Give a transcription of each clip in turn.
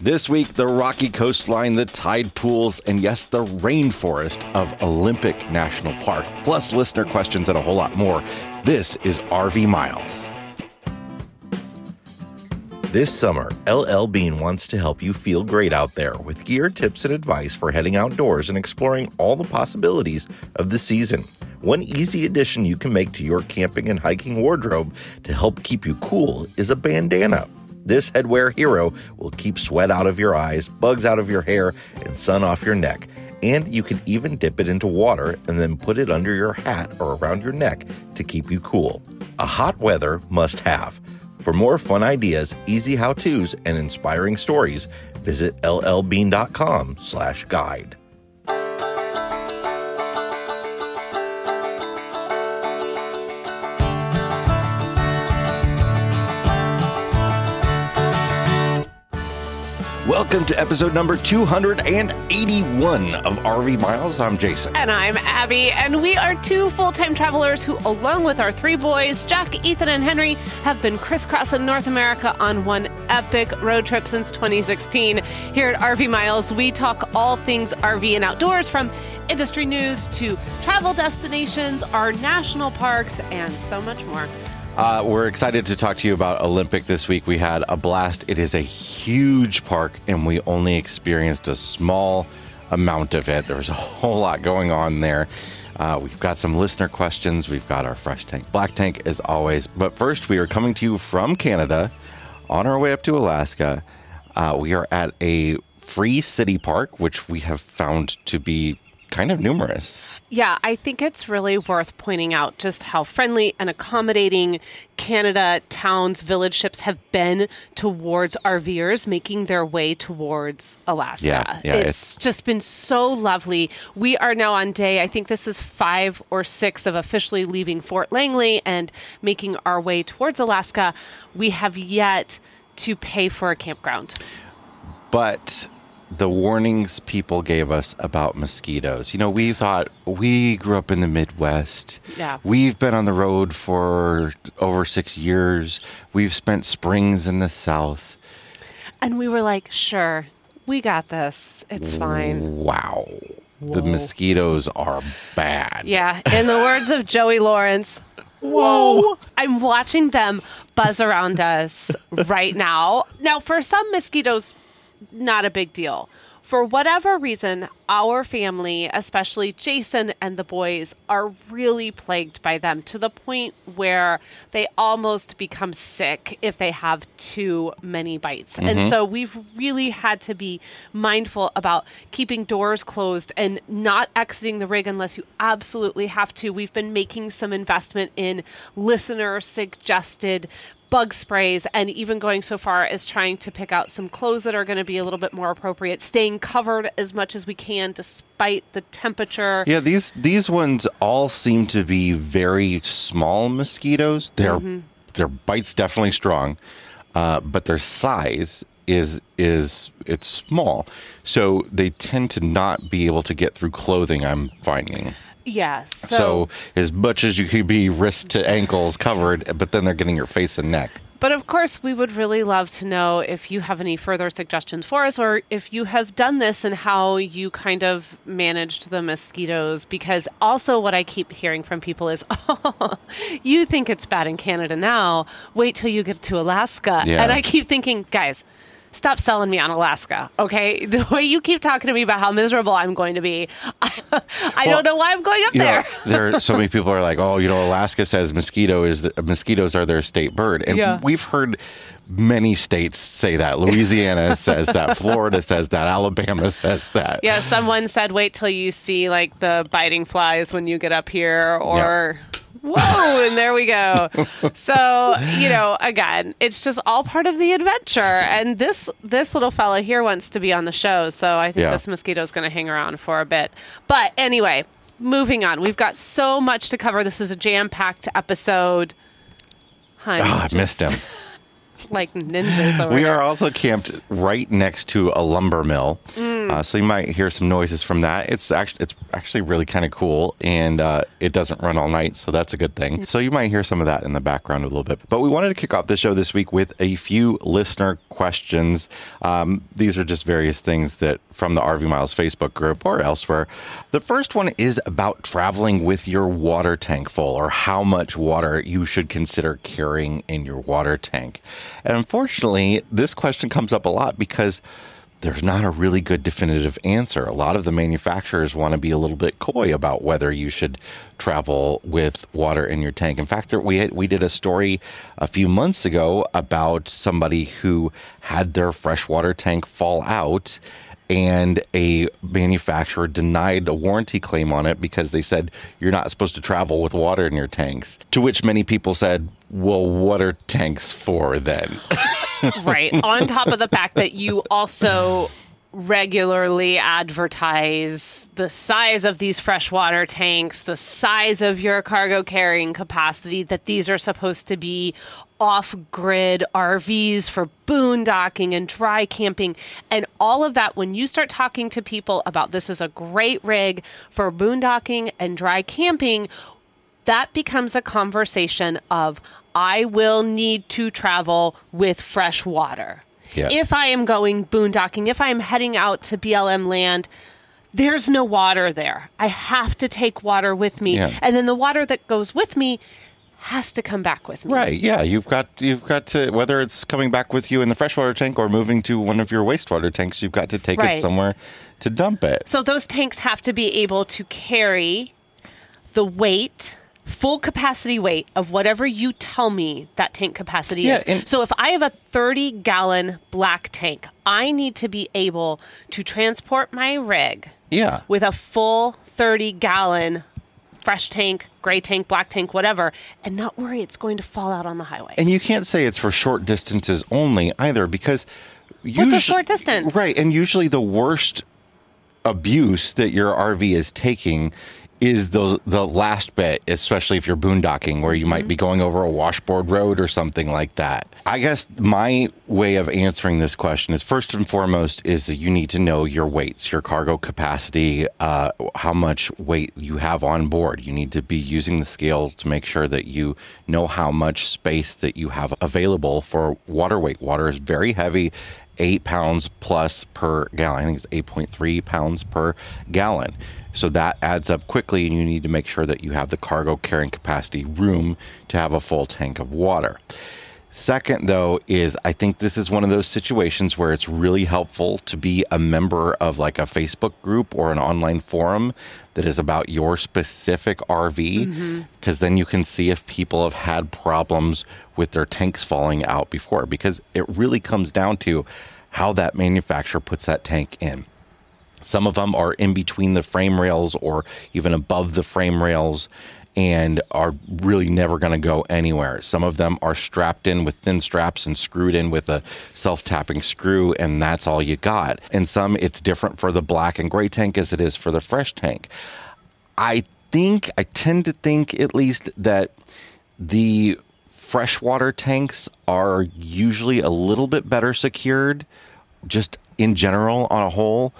This week, the rocky coastline, the tide pools, and yes, the rainforest of Olympic National Park, plus listener questions and a whole lot more. This is RV Miles. This summer, LL Bean wants to help you feel great out there with gear tips and advice for heading outdoors and exploring all the possibilities of the season. One easy addition you can make to your camping and hiking wardrobe to help keep you cool is a bandana. This headwear hero will keep sweat out of your eyes, bugs out of your hair, and sun off your neck. And you can even dip it into water and then put it under your hat or around your neck to keep you cool. A hot weather must have. For more fun ideas, easy how-tos, and inspiring stories, visit llbean.com slash guide. Welcome to episode number 281 of RV Miles. I'm Jason. And I'm Abby, and we are two full time travelers who, along with our three boys, Jack, Ethan, and Henry, have been crisscrossing North America on one epic road trip since 2016. Here at RV Miles, we talk all things RV and outdoors from industry news to travel destinations, our national parks, and so much more. Uh, we're excited to talk to you about Olympic this week. We had a blast. It is a huge park, and we only experienced a small amount of it. There was a whole lot going on there. Uh, we've got some listener questions. We've got our fresh tank, black tank, as always. But first, we are coming to you from Canada on our way up to Alaska. Uh, we are at a free city park, which we have found to be kind of numerous. Yeah, I think it's really worth pointing out just how friendly and accommodating Canada towns, village ships have been towards RVers making their way towards Alaska. Yeah, yeah, it's, it's- just been so lovely. We are now on day, I think this is five or six of officially leaving Fort Langley and making our way towards Alaska. We have yet to pay for a campground. but the warnings people gave us about mosquitoes. You know, we thought we grew up in the Midwest. Yeah. We've been on the road for over six years. We've spent springs in the South. And we were like, sure, we got this. It's fine. Wow. The mosquitoes are bad. Yeah, in the words of Joey Lawrence, whoa, I'm watching them buzz around us right now. Now, for some mosquitoes, not a big deal. For whatever reason, our family, especially Jason and the boys, are really plagued by them to the point where they almost become sick if they have too many bites. And mm-hmm. so we've really had to be mindful about keeping doors closed and not exiting the rig unless you absolutely have to. We've been making some investment in listener suggested bug sprays and even going so far as trying to pick out some clothes that are going to be a little bit more appropriate staying covered as much as we can despite the temperature Yeah, these these ones all seem to be very small mosquitoes. Their Mm-hmm. their bite's definitely strong, uh, but their size is is it's small, so they tend to not be able to get through clothing. I'm finding. Yes So, as much as you could be wrist to ankles covered, but then they're getting your face and neck. But of course, we would really love to know if you have any further suggestions for us or if you have done this and how you kind of managed the mosquitoes. Because also, what I keep hearing from people is, oh, you think it's bad in Canada now. Wait till you get to Alaska. Yeah. And I keep thinking, guys, stop selling me on Alaska, okay? The way you keep talking to me about how miserable I'm going to be, I, I Well, don't know why I'm going up there. know, there are so many people are like, oh, you know, Alaska says mosquito is the, mosquitoes are their state bird, and Yeah. we've heard many states say that. Louisiana says that. Florida says that. Alabama says that. Yeah, someone said wait till you see like the biting flies when you get up here or whoa, and there we go. So, you know, again, it's just all part of the adventure. And this this little fella here wants to be on the show, so I think Yeah. this mosquito's gonna hang around for a bit. But anyway, moving on. We've got so much to cover. This is a jam-packed episode. Honey, Oh, ah, I missed him. Like ninjas over We are also camped right next to a lumber mill. Uh, so you might hear some noises from that. It's actually it's actually really kind of cool, and uh, it doesn't run all night, so that's a good thing. So you might hear some of that in the background a little bit. But we wanted to kick off the show this week with a few listener questions. Um, these are just various things that from the RV Miles Facebook group or elsewhere. The first one is about traveling with your water tank full, or how much water you should consider carrying in your water tank. And unfortunately, this question comes up a lot because there's not a really good definitive answer. A lot of the manufacturers want to be a little bit coy about whether you should travel with water in your tank. In fact, we had, we did a story a few months ago about somebody who had their freshwater tank fall out and a manufacturer denied a warranty claim on it because they said you're not supposed to travel with water in your tanks. To which many people said, "Well, what are tanks for then?" right. On top of the fact that you also regularly advertise the size of these freshwater tanks, the size of your cargo carrying capacity, that these are supposed to be off grid RVs for boondocking and dry camping and all of that. When you start talking to people about this is a great rig for boondocking and dry camping, that becomes a conversation of I will need to travel with fresh water. Yeah. If I am going boondocking, if I am heading out to BLM land, there's no water there. I have to take water with me. Yeah. And then the water that goes with me has to come back with me. Right. Yeah. You've got you've got to whether it's coming back with you in the freshwater tank or moving to one of your wastewater tanks, you've got to take Right. it somewhere to dump it. So those tanks have to be able to carry the weight, full capacity weight of whatever you tell me that tank capacity Yeah, is. so if I have a 30 gallon black tank, I need to be able to transport my rig Yeah. with a full 30 gallon fresh tank, gray tank, black tank, whatever, and not worry it's going to fall out on the highway. And you can't say it's for short distances only either because What's a short distance? Right. And usually the worst abuse that your RV is taking is the the last bit, especially if you're boondocking, where you might be going over a washboard road or something like that. I guess my way of answering this question is first and foremost is that you need to know your weights, your cargo capacity, uh, how much weight you have on board. You need to be using the scales to make sure that you know how much space that you have available for water weight. Water is very heavy eight pounds plus per gallon. I think it's 8.3 pounds per gallon. So that adds up quickly, and you need to make sure that you have the cargo carrying capacity room to have a full tank of water. Second, though, is I think this is one of those situations where it's really helpful to be a member of like a Facebook group or an online forum that is about your specific RV, because mm-hmm. then you can see if people have had problems with their tanks falling out before, because it really comes down to how that manufacturer puts that tank in. Some of them are in between the frame rails or even above the frame rails and are really never going to go anywhere. Some of them are strapped in with thin straps and screwed in with a self tapping screw, and that's all you got. And some, it's different for the black and gray tank as it is for the fresh tank. I think, I tend to think at least that the freshwater tanks are usually a little bit better secured, just in general on a whole,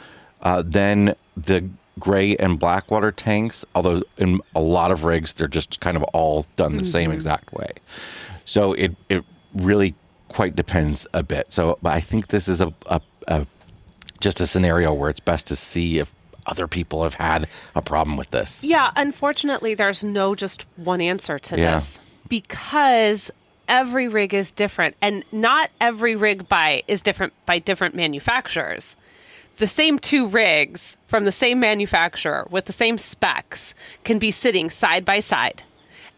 uh, than the gray and black water tanks. Although in a lot of rigs, they're just kind of all done the same exact way. So it it really quite depends a bit. So, but I think this is a, a, a just a scenario where it's best to see if other people have had a problem with this. Yeah, unfortunately, there's no just one answer to Yeah. this because every rig is different, and not every rig by is different by different manufacturers. The same two rigs from the same manufacturer with the same specs can be sitting side by side,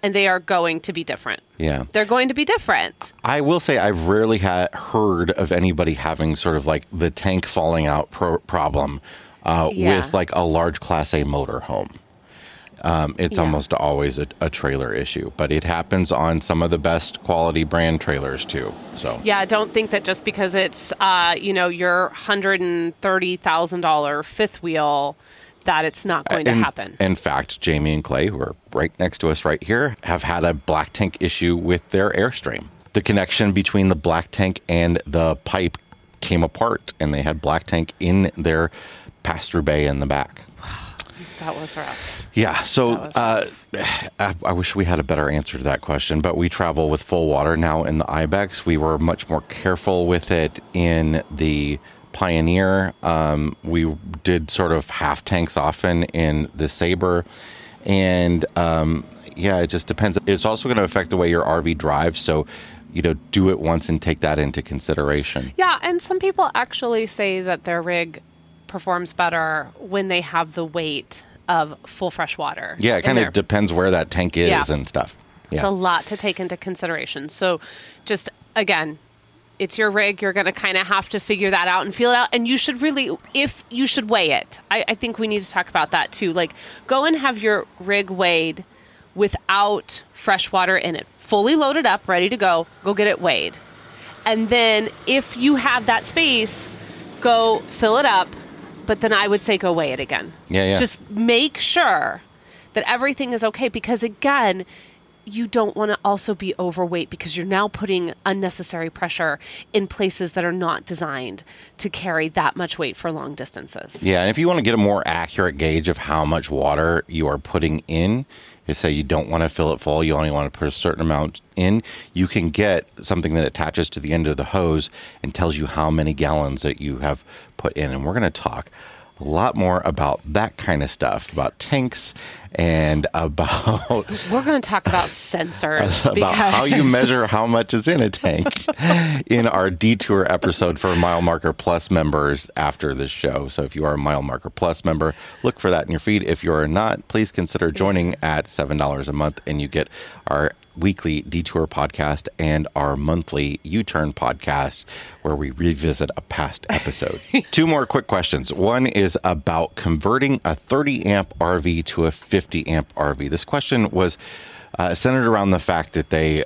and they are going to be different. Yeah. They're going to be different. I will say I've rarely had heard of anybody having sort of like the tank falling out pro- problem uh, Yeah. with like a large Class A motorhome. Um, it's Yeah. almost always a, a trailer issue, but it happens on some of the best quality brand trailers too. So Yeah, don't think that just because it's uh, you know your hundred and thirty thousand dollar fifth wheel that it's not going to in, happen. In fact, Jamie and Clay, who are right next to us right here, have had a black tank issue with their Airstream. The connection between the black tank and the pipe came apart and they had black tank in their pass-through bay in the back. That was rough. Yeah, so uh, I, I wish we had a better answer to that question, but we travel with full water now in the Ibex. We were much more careful with it in the Pioneer. Um, we did sort of half tanks often in the Saber, and um, yeah, it just depends. It's also going to affect the way your RV drives, so you know, do it once and take that into consideration. Yeah, and some people actually say that their rig performs better when they have the weight of full fresh water. Yeah, it kind of depends where that tank is Yeah. and stuff. It's a lot to take into consideration. So, just again, it's your rig. You're going to kind of have to figure that out and feel it out. And you should really, if you should weigh it, I, I think we need to talk about that too. Like, go and have your rig weighed without fresh water in it, fully loaded up, ready to go. Go get it weighed. And then, if you have that space, go fill it up. But then I would say go weigh it again. Yeah, yeah. Just make sure that everything is okay because again you don't want to also be overweight because you're now putting unnecessary pressure in places that are not designed to carry that much weight for long distances. Yeah, and if you want to get a more accurate gauge of how much water you are putting in, you say you don't want to fill it full, you only want to put a certain amount in, you can get something that attaches to the end of the hose and tells you how many gallons that you have put in. And we're going to talk a lot more about that kind of stuff, about tanks and about We're going to talk about sensors about because how you measure how much is in a tank in our detour episode for Mile Marker Plus members after this show. So if you are a Mile Marker Plus member, look for that in your feed. If you are not, please consider joining at $7 a month and you get our weekly detour podcast and our monthly U-turn podcast where we revisit a past episode. Two more quick questions. One is about converting a 30 amp RV to a 50 amp RV. This question was uh, centered around the fact that they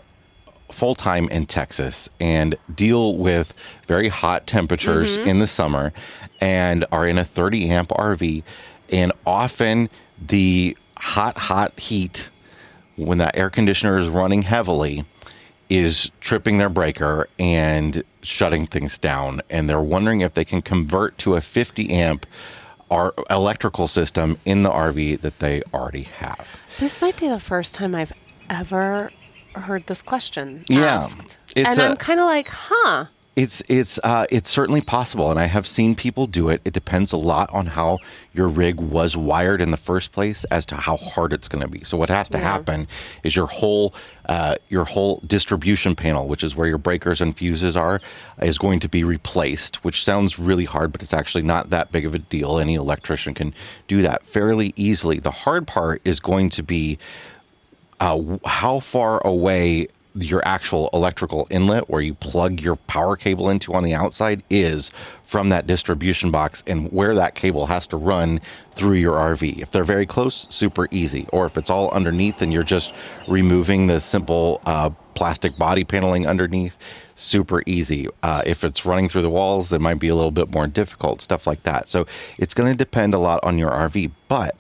full time in Texas and deal with very hot temperatures in the summer and are in a 30 amp RV. And often the hot, hot heat, when that air conditioner is running heavily, is tripping their breaker and shutting things down. And they're wondering if they can convert to a 50 amp our electrical system in the RV that they already have. this might be the first time I've ever heard this question Yeah. asked. It's and I'm kind of like, huh. It's it's uh, it's certainly possible, and I have seen people do it. It depends a lot on how your rig was wired in the first place, as to how hard it's going to be. So what has to happen is your whole uh, your whole distribution panel, which is where your breakers and fuses are, is going to be replaced. Which sounds really hard, but it's actually not that big of a deal. Any electrician can do that fairly easily. The hard part is going to be uh, how far away your actual electrical inlet where you plug your power cable into on the outside is from that distribution box and where that cable has to run through your RV. If they're very close, super easy. Or if it's all underneath and you're just removing the simple uh, plastic body paneling underneath, super easy. Uh, if it's running through the walls, it might be a little bit more difficult, stuff like that. So it's going to depend a lot on your RV. But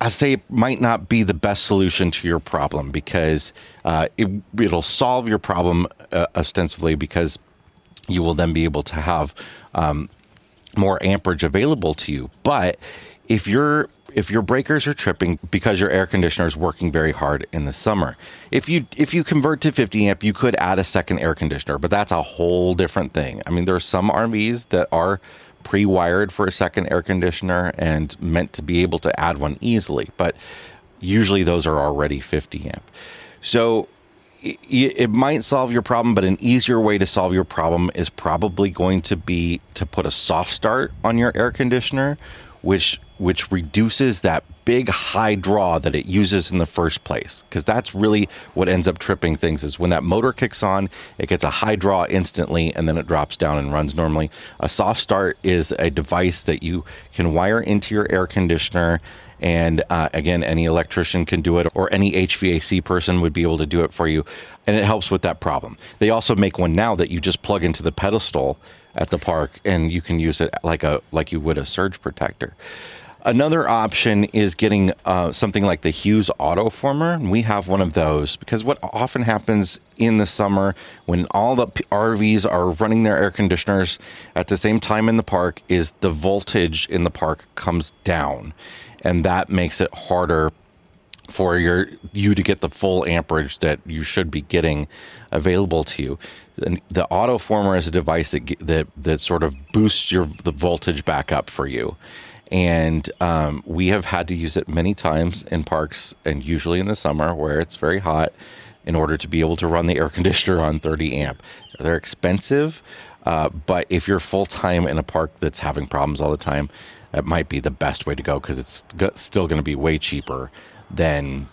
I say it might not be the best solution to your problem because uh, it, it'll solve your problem uh, ostensibly because you will then be able to have um, more amperage available to you. But if your if your breakers are tripping because your air conditioner is working very hard in the summer, if you if you convert to 50 amp, you could add a second air conditioner, but that's a whole different thing. I mean, there are some RVs that are pre-wired for a second air conditioner and meant to be able to add one easily, but usually those are already 50 amp. So it might solve your problem, but an easier way to solve your problem is probably going to be to put a soft start on your air conditioner, which which reduces that big high draw that it uses in the first place. Because that's really what ends up tripping things is when that motor kicks on, it gets a high draw instantly and then it drops down and runs normally. A soft start is a device that you can wire into your air conditioner and uh, again, any electrician can do it, or any HVAC person would be able to do it for you. And it helps with that problem. They also make one now that you just plug into the pedestal at the park, and you can use it like a like you would a surge protector. Another option is getting uh, something like the Hughes AutoFormer. We have one of those because what often happens in the summer when all the RVs are running their air conditioners at the same time in the park is the voltage in the park comes down, and that makes it harder for your you to get the full amperage that you should be getting available to you. And the AutoFormer is a device that that that sort of boosts your the voltage back up for you. And um, we have had to use it many times in parks, and usually in the summer where it's very hot, in order to be able to run the air conditioner on 30 amp. They're expensive, uh, but if you're full time in a park that's having problems all the time, that might be the best way to go because it's g- still going to be way cheaper than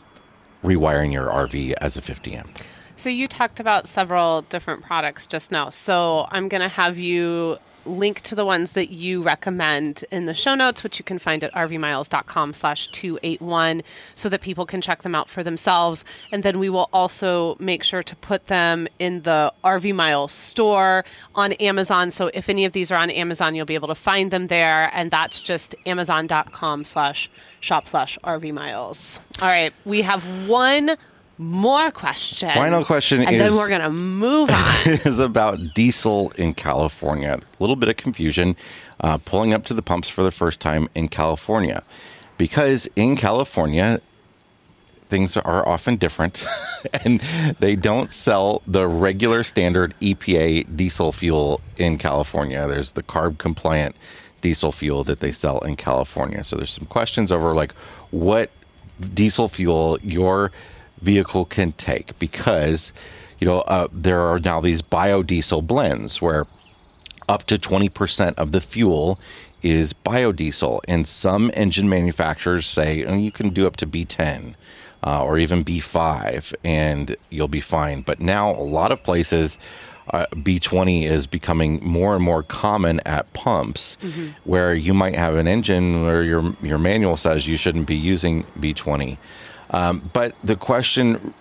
rewiring your RV as a 50 amp. So you talked about several different products just now. So I'm going to have you link to the ones that you recommend in the show notes, which you can find at rvmiles.com slash 281 so that people can check them out for themselves. And then we will also make sure to put them in the RV Miles store on Amazon. So if any of these are on Amazon, you'll be able to find them there. And that's just amazon.com slash shop slash RV Miles. All right. We have one more question. Final question and is- then we're going to move on. is about diesel in California. A little bit of confusion uh, pulling up to the pumps for the first time in California. Because in California, things are often different and they don't sell the regular standard EPA diesel fuel in California. There's the carb compliant diesel fuel that they sell in California. So there's some questions over like what diesel fuel your vehicle can take because you know uh, there are now these biodiesel blends where up to 20% of the fuel is biodiesel. And some engine manufacturers say oh, you can do up to B10 uh, or even B5 and you'll be fine. But now a lot of places, uh, B20 is becoming more and more common at pumps where you might have an engine where your, your manual says you shouldn't be using B20. Um, but the question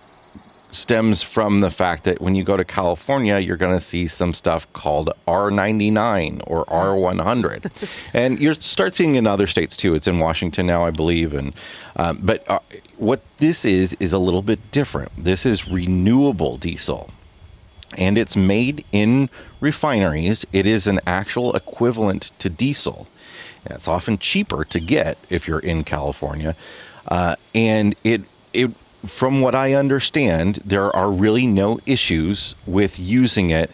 stems from the fact that when you go to California, you're going to see some stuff called R99 or R100, and you start seeing in other states too. It's in Washington now, I believe, and um, but uh, what this is is a little bit different. This is renewable diesel. And it's made in refineries. It is an actual equivalent to diesel. It's often cheaper to get if you're in California. Uh, and it it from what I understand, there are really no issues with using it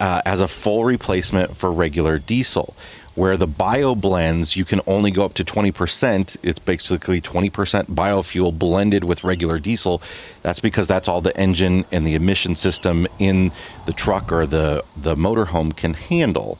uh, as a full replacement for regular diesel. Where the bio blends, you can only go up to 20%. It's basically 20% biofuel blended with regular diesel. That's because that's all the engine and the emission system in the truck or the, the motorhome can handle.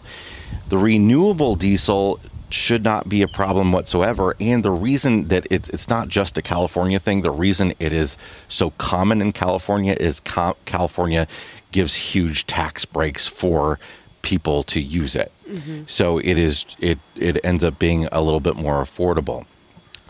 The renewable diesel should not be a problem whatsoever. And the reason that it's it's not just a California thing, the reason it is so common in California is California gives huge tax breaks for people to use it. Mm-hmm. So it is it it ends up being a little bit more affordable.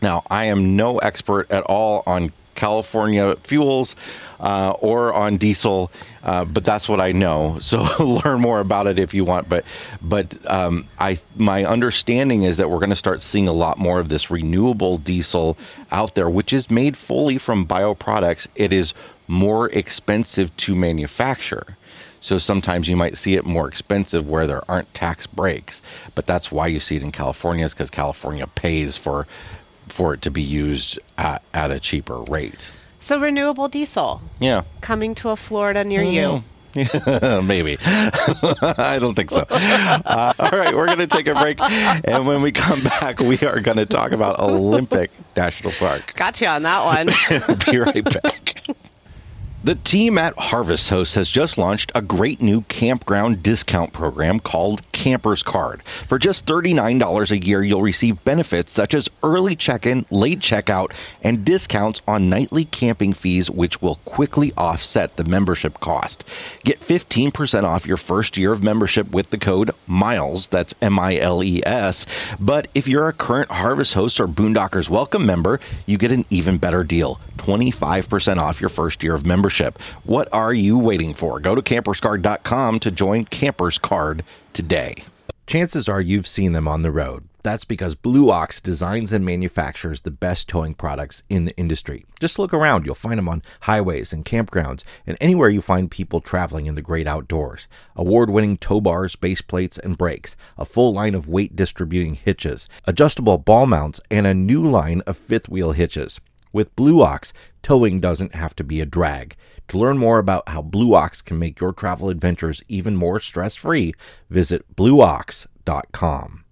Now, I am no expert at all on California fuels uh, or on diesel, uh, but that's what I know. So learn more about it if you want. But but um, I my understanding is that we're going to start seeing a lot more of this renewable diesel out there, which is made fully from bioproducts. It is more expensive to manufacture. So sometimes you might see it more expensive where there aren't tax breaks, but that's why you see it in California is because California pays for for it to be used at, at a cheaper rate. So renewable diesel Yeah, coming to a Florida near you. maybe. I don't think so. Uh, all right, we're going to take a break, and when we come back, we are going to talk about Olympic National Park. Got you on that one. Be right back. The team at Harvest Host has just launched a great new campground discount program called Campers Card. For just $39 a year, you'll receive benefits such as early check in, late checkout, and discounts on nightly camping fees, which will quickly offset the membership cost. Get 15% off your first year of membership with the code MILES, that's M I L E S. But if you're a current Harvest Host or Boondockers Welcome member, you get an even better deal 25% off your first year of membership. What are you waiting for? Go to camperscard.com to join Campers Card today. Chances are you've seen them on the road. That's because Blue Ox designs and manufactures the best towing products in the industry. Just look around, you'll find them on highways and campgrounds and anywhere you find people traveling in the great outdoors. Award winning tow bars, base plates, and brakes, a full line of weight distributing hitches, adjustable ball mounts, and a new line of fifth wheel hitches. With Blue Ox, towing doesn't have to be a drag. To learn more about how Blue Ox can make your travel adventures even more stress free, visit blueox.com.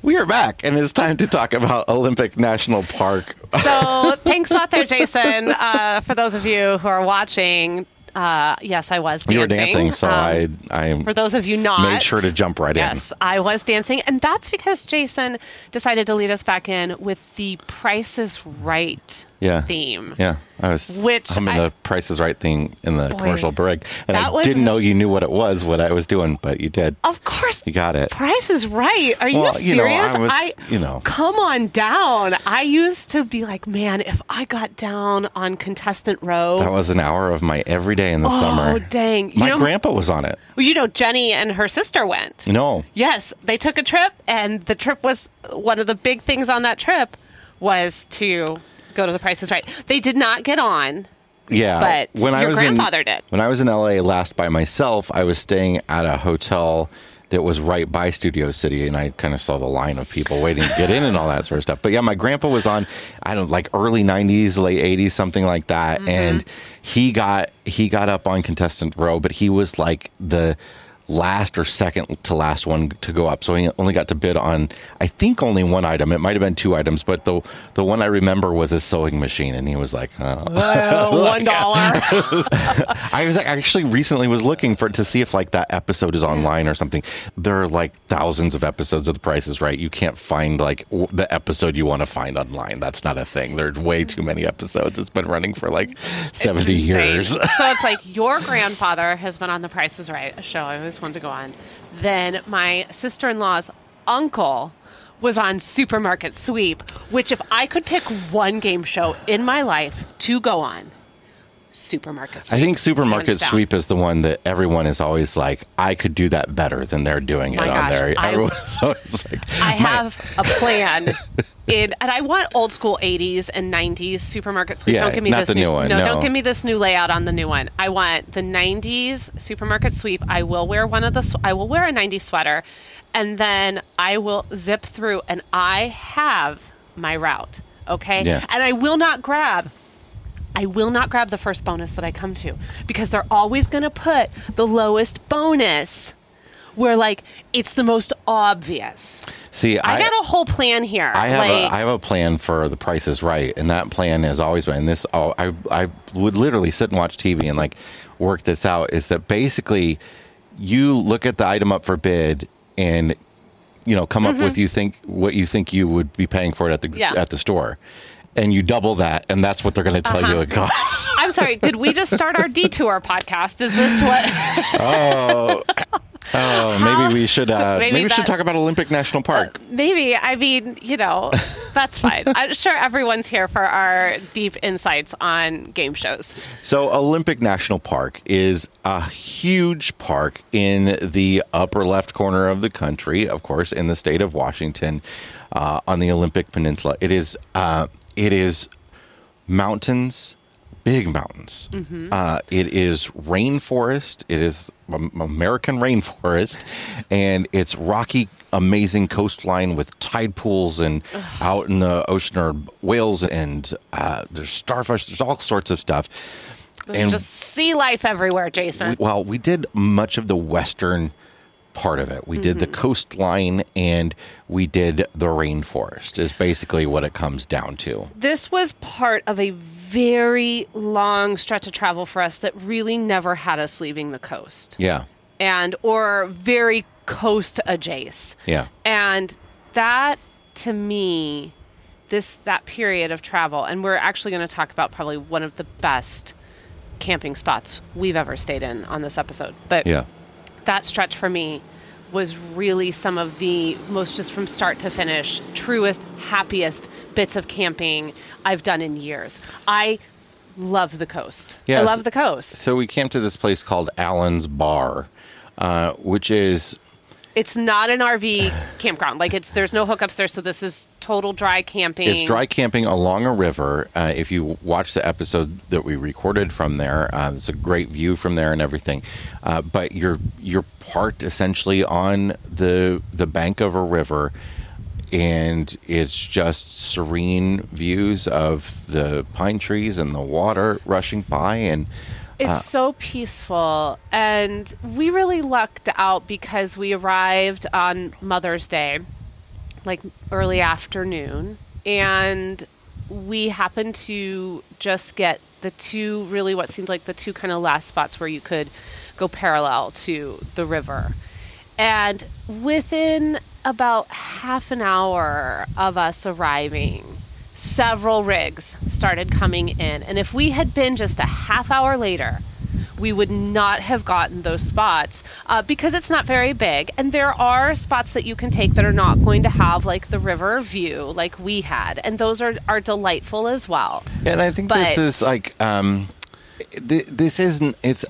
We are back, and it's time to talk about Olympic National Park. So, thanks a lot there, Jason. Uh, for those of you who are watching, uh, yes, I was dancing. You were dancing, so Um, I, I For those of you not, made sure to jump right in. Yes, I was dancing, and that's because Jason decided to lead us back in with the Price is Right Yeah. theme. Yeah, I was Which humming I- the Price is Right thing in the commercial break, and I was- didn't know you knew what it was, what I was doing, but you did. Of course, You got it. Price is Right. Are you Well, you know, serious? I was- you know. come on down. I used to be like, man, if I got down on contestant row. That was an hour of my every day in the oh summer. Oh dang! You My know, grandpa was on it. you know, Jenny and her sister went. No. Yes, they took a trip, and the trip was one of the big things on that trip was to go to the Price is Right. They did not get on. Yeah, But your grandfather in, did. When I was in LA last by myself, I was staying at a hotel that was right by Studio City, and I kind of saw the line of people waiting to get in and all that sort of stuff. But yeah, my grandpa was on, I don't know, like early '90s, late '80s, something like that, Mm-hmm. and he got he got up on contestant row, but he was like the last or second to last one to go up. So he only got to bid on, I think, only one item. It might have been two items, but the the one I remember was a sewing machine, and he was like, oh. Oh, one dollar. I was actually recently was looking for to see if like that episode is online or something. There are like thousands of episodes of The Price is Right. You can't find like w- the episode you want to find online. That's not a thing. There's way too many episodes. It's been running for like seventy years. so it's like your grandfather has been on The Price is Right, show I always wanted to go on. Then my sister in law's uncle was on Supermarket Sweep, which if I could pick one game show in my life to go on, Supermarket Sweep. I think Supermarket. Sweep is the one that everyone is always like, I could do that better than they're doing it My on gosh, there. I- Everyone's always like, I "My- have a plan. In, and I want old school 80s and 90s supermarket sweep. Yeah, don't give me this the new one, No, no. don't give me this new layout on the new one. I want the 90s supermarket sweep. I will wear one of the. I will wear a 90s sweater, and then I will zip through, and I have my route. Okay, Yeah. and I will not grab. I will not grab the first bonus that I come to because they're always going to put the lowest bonus where like it's the most obvious. See, I, got a whole plan here. I have like, a I have a plan for the Price is Right, and that plan has always been this. Oh, I I would literally sit and watch TV and like work this out. Is that basically you look at the item up for bid and you know come up with you think what you think you would be paying for it at the Mm-hmm. Yeah. at the store, and you double that, and that's what they're going to tell Uh-huh. you it costs. I'm sorry. Did we just start our detour podcast? Is this what? oh, Oh, maybe we should uh, Maybe maybe, we should talk about Olympic National Park. Maybe. I mean, you know, that's fine. I'm sure everyone's here for our deep insights on game shows. So, Olympic National Park is a huge park in the upper left corner of the country, of course, in the state of Washington, uh, on the Olympic Peninsula. It is uh, it is mountains, big mountains. Uh, it is rainforest. It is American rainforest, and it's rocky, amazing coastline with tide pools and out in the ocean are whales and uh, there's starfish. There's all sorts of stuff. There's just sea life everywhere, Jason. we, well, we did much of the western part of it. We did the mm-hmm. coastline and we did the rainforest. Is basically what it comes down to. this was part of a very long stretch of travel for us that really never had us leaving the coast. Yeah. and or very coast adjacent. Yeah. And that to me, this that period of travel, and we're actually going to talk about probably one of the best camping spots we've ever stayed in on this episode. But Yeah. That stretch for me was really some of the most just from start to finish truest happiest bits of camping I've done in years. I love the coast. I love the coast. So we came to this place called Allen's Bar, uh, which is It's not an RV campground. Like it's there's no hookups there, so this is total dry camping. It's dry camping along a river. Uh, if you watch the episode that we recorded from there, uh, it's a great view from there and everything. Uh, but you're you're parked essentially on the the bank of a river, and it's just serene views of the pine trees and the water rushing by and. It's so peaceful. And we really lucked out because we arrived on Mother's Day, like early afternoon. And we happened to just get the two, really what seemed like the two kind of last spots where you could go parallel to the river. And within about half an hour of us arriving, several rigs started coming in. And if we had been just a half hour later, we would not have gotten those spots uh, because it's not very big. And there are spots that you can take that are not going to have like the river view like we had. And those are, are delightful as well. And I think But- this is like um, th- this isn't. It's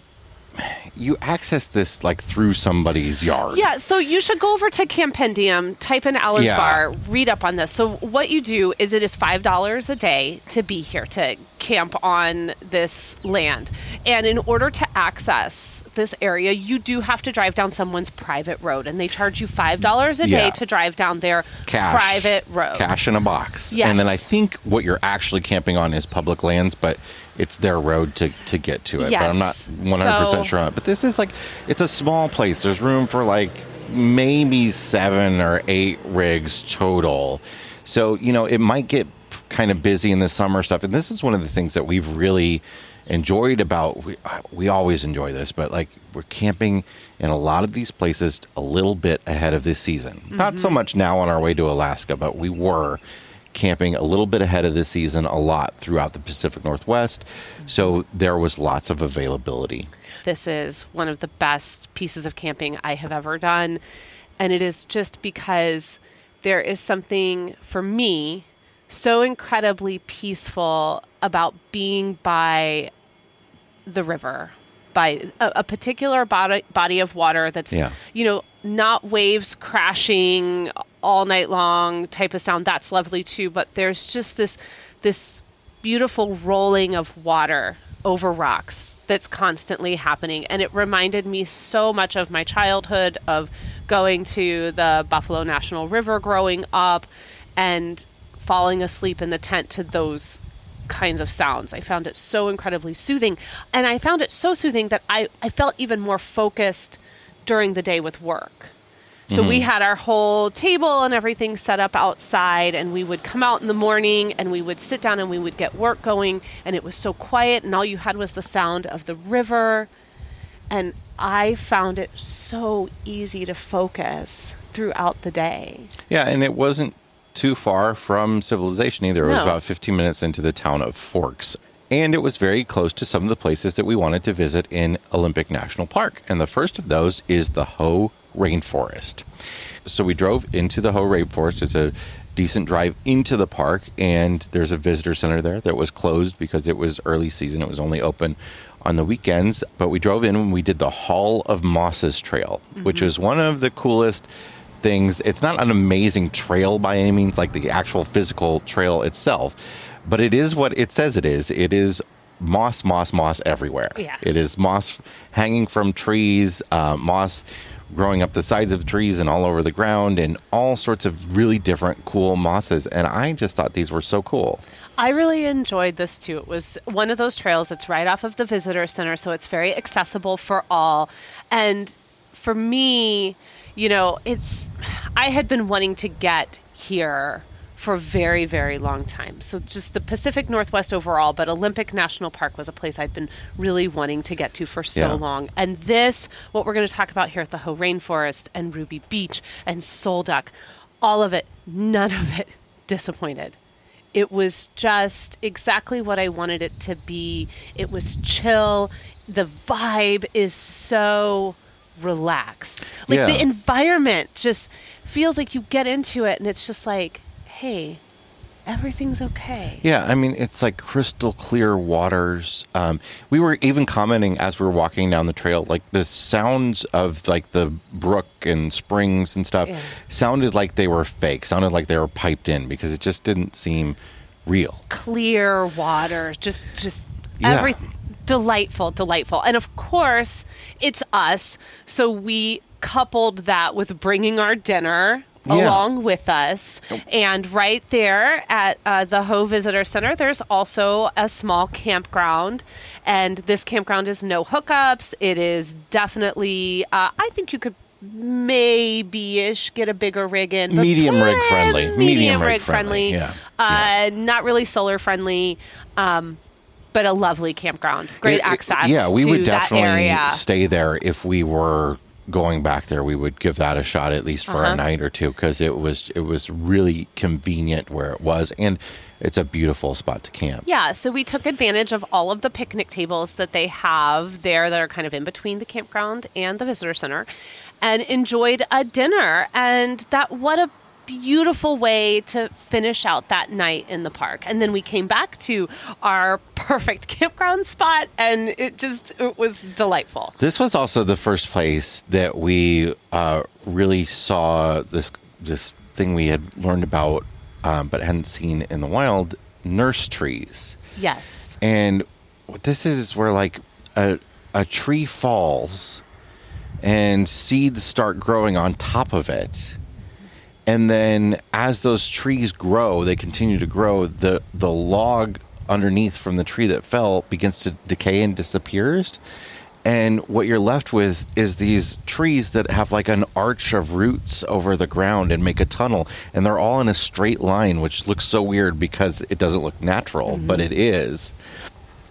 you access this like through somebody's yard. Yeah, so you should go over to Campendium, type in Allen's Yeah. Bar, read up on this. So what you do is it is five dollars a day to be here to camp on this land, and in order to access this area, you do have to drive down someone's private road, and they charge you five dollars a day Yeah. to drive down their Cash, private road. cash in a box. Yes. And then I think what you're actually camping on is public lands, but it's their road to, to get to it. But I'm not 100% So- sure on it. But this is like, it's a small place. There's room for like maybe seven or eight rigs total. So, you know, it might get kind of busy in the summer stuff. And this is one of the things that we've really enjoyed about we, we always enjoy this but like we're camping in a lot of these places a little bit ahead of this season not so mm-hmm. much now on our way to alaska but we were camping a little bit ahead of the season a lot throughout the pacific northwest. Mm-hmm. So there was lots of availability. This is one of the best pieces of camping I have ever done. And it is just because there is something for me so incredibly peaceful about being by the river, by a, a particular body, body of water that's, Yeah. you know, not waves crashing all night long type of sound. That's lovely too. But there's just this, this beautiful rolling of water over rocks that's constantly happening. And it reminded me so much of my childhood, of going to the Buffalo National River growing up and falling asleep in the tent to those kinds of sounds. I found it so incredibly soothing. And I found it so soothing that I, I felt even more focused during the day with work. So we mm-hmm. had our whole table and everything set up outside, and we would come out in the morning and we would sit down and we would get work going. And it was so quiet, and all you had was the sound of the river. And I found it so easy to focus throughout the day. yeah and it wasn't too far from civilization either. It was about 15 minutes into the town of forks. And it was very close to some of the places that we wanted to visit in olympic national park. And the first of those is the Hoh rainforest. So we drove into the Hoh rainforest. It's a decent drive into the park. And there's a visitor center there that was closed because it was early season. It was only open on the weekends. But we drove in and we did the hall of mosses trail which mm-hmm. is one of the coolest things. It's not an amazing trail by any means, like the actual physical trail itself, but it is what it says it is. It is moss, moss, moss everywhere. Yeah. It is moss hanging from trees, uh, moss growing up the sides of trees and all over the ground, and all sorts of really different cool mosses. And I just thought these were so cool. I really enjoyed this too. It was one of those trails that's right off of the visitor center, so it's very accessible for all. And for me, you know, it's I had been wanting to get here for a very, very long time. So just the Pacific Northwest overall, but Olympic National Park was a place I'd been really wanting to get to for so Yeah. long. And this, what we're going to talk about here at the Hoh Rainforest and Ruby Beach and Sol Duc, all of it, none of it disappointed. It was just exactly what I wanted it to be. It was chill. The vibe is so relaxed. Like the environment just feels like you get into it and it's just like, hey, everything's okay. Yeah, I mean it's like crystal clear waters. Um, we were even commenting as we were walking down the trail, like the sounds of like the brook and springs and stuff Yeah. sounded like they were fake. Sounded like they were piped in because it just didn't seem real. Clear water, just just Yeah. everything delightful, delightful. And of course, it's us. So we coupled that with bringing our dinner Yeah. along with us. And right there at uh, the Hoh Visitor Center, there's also a small campground. And this campground is no hookups. It is definitely, uh, I think you could maybe ish get a bigger rig in. but Medium rig friendly. Medium, Medium rig rig friendly. friendly, Uh, Not really solar friendly. Um, but a lovely campground. Great It- it- access yeah, we would definitely stay there if we were going back there. We would give that a shot at least for Uh-huh. a night or two because it was it was really convenient where it was, and it's a beautiful spot to camp. Yeah, so we took advantage of all of the picnic tables that they have there that are kind of in between the campground and the visitor center and enjoyed a dinner. And that, what a beautiful way to finish out that night in the park. And then we came back to our perfect campground spot and it just, it was delightful. This was also the first place that we uh, really saw this this thing we had learned about, um, but hadn't seen in the wild: nurse trees. Yes. And this is where like a a tree falls and seeds start growing on top of it. And then as those trees grow, they continue to grow, the the log underneath from the tree that fell begins to decay and disappears. And what you're left with is these trees that have like an arch of roots over the ground and make a tunnel. And they're all in a straight line, which looks so weird because it doesn't look natural, but mm-hmm. it is.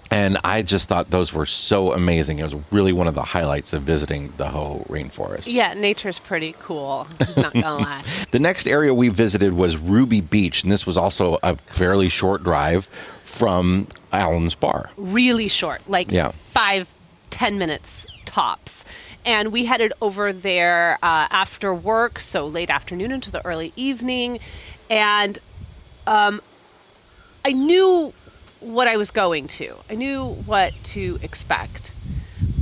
And I just thought those were so amazing. It was really one of the highlights of visiting the Hoh rainforest. Yeah, nature's pretty cool. Not gonna lie. The next area we visited was Ruby Beach, and this was also a fairly short drive from Allen's Bar. really short, like Yeah. five, ten minutes tops. And we headed over there uh, after work, so late afternoon into the early evening. And um, I knew what I was going to, I knew what to expect.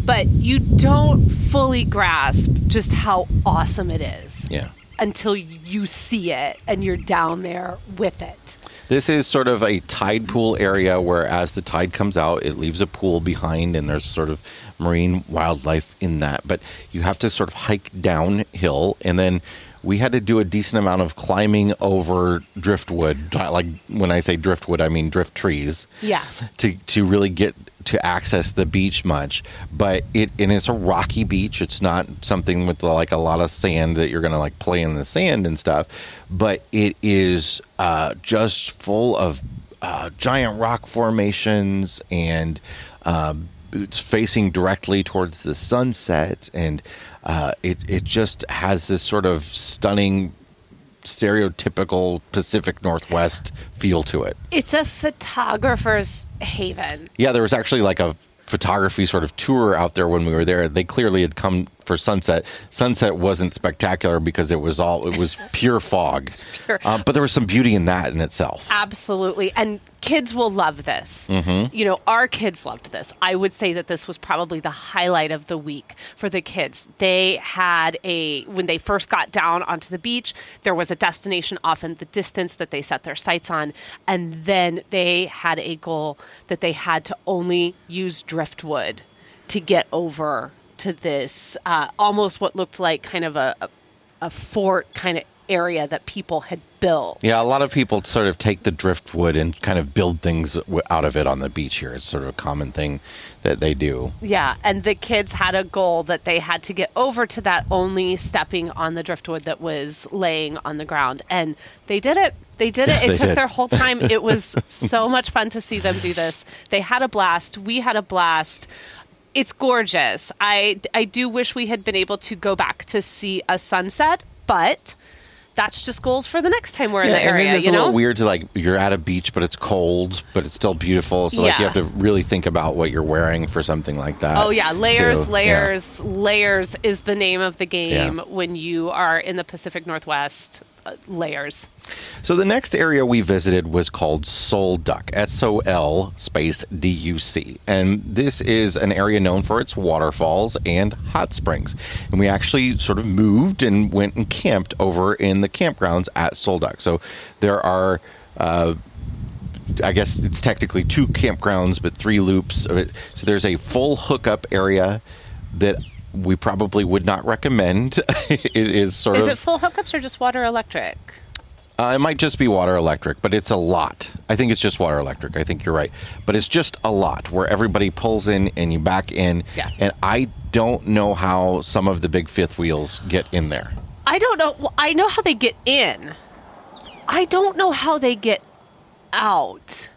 But you don't fully grasp just how awesome it is Yeah. until you see it and you're down there with it. This is sort of a tide pool area where, as the tide comes out, it leaves a pool behind, and there's sort of marine wildlife in that. But you have to sort of hike downhill, and then we had to do a decent amount of climbing over driftwood. Like when I say driftwood, I mean drift trees. Yeah. To to really get to access the beach much, but it and it's a rocky beach. It's not something with like a lot of sand that you're gonna like play in the sand and stuff. But it is uh, just full of uh, giant rock formations and. Um, it's facing directly towards the sunset, and uh, it it just has this sort of stunning, stereotypical Pacific Northwest feel to it. It's a photographer's haven. Yeah, there was actually like a photography sort of tour out there when we were there. They clearly had come for sunset. Sunset wasn't spectacular because it was all it was pure fog, Pure. Uh, but there was some beauty in that in itself. Absolutely. And kids will love this. Mm-hmm. You know, our kids loved this. I would say that this was probably the highlight of the week for the kids. They had a, when they first got down onto the beach, there was a destination off in the distance that they set their sights on. And then they had a goal that they had to only use driftwood to get over to this uh, almost what looked like kind of a, a, a fort kind of area that people had built. Yeah, a lot of people sort of take the driftwood and kind of build things out of it on the beach here. It's sort of a common thing that they do. Yeah, and the kids had a goal that they had to get over to that only stepping on the driftwood that was laying on the ground. And they did it. They did it. It took did. their whole time. It was so much fun to see them do this. They had a blast. We had a blast. It's gorgeous. I, I do wish we had been able to go back to see a sunset, but that's just goals for the next time we're in the area. it's You a little know, weird to like you're at a beach, but it's cold, but it's still beautiful. So like you have to really think about what you're wearing for something like that. Oh yeah, layers, too. layers, layers is the name of the game Yeah. when you are in the Pacific Northwest. Layers. So the next area we visited was called Sol Duc, S O L space D U C. And this is an area known for its waterfalls and hot springs. And we actually sort of moved and went and camped over in the campgrounds at Sol Duc. So there are uh, I guess it's technically two campgrounds, but three loops. of it. So there's a full hookup area that we probably would not recommend. it is sort Is of it full hookups or just water electric? uh, it might just be water electric, but it's a lot. I think it's just water electric. I think you're right. But it's just a lot where everybody pulls in and you back in. Yeah. And I don't know how some of the big fifth wheels get in there. I don't know. well, I know how they get in. I don't know how they get out.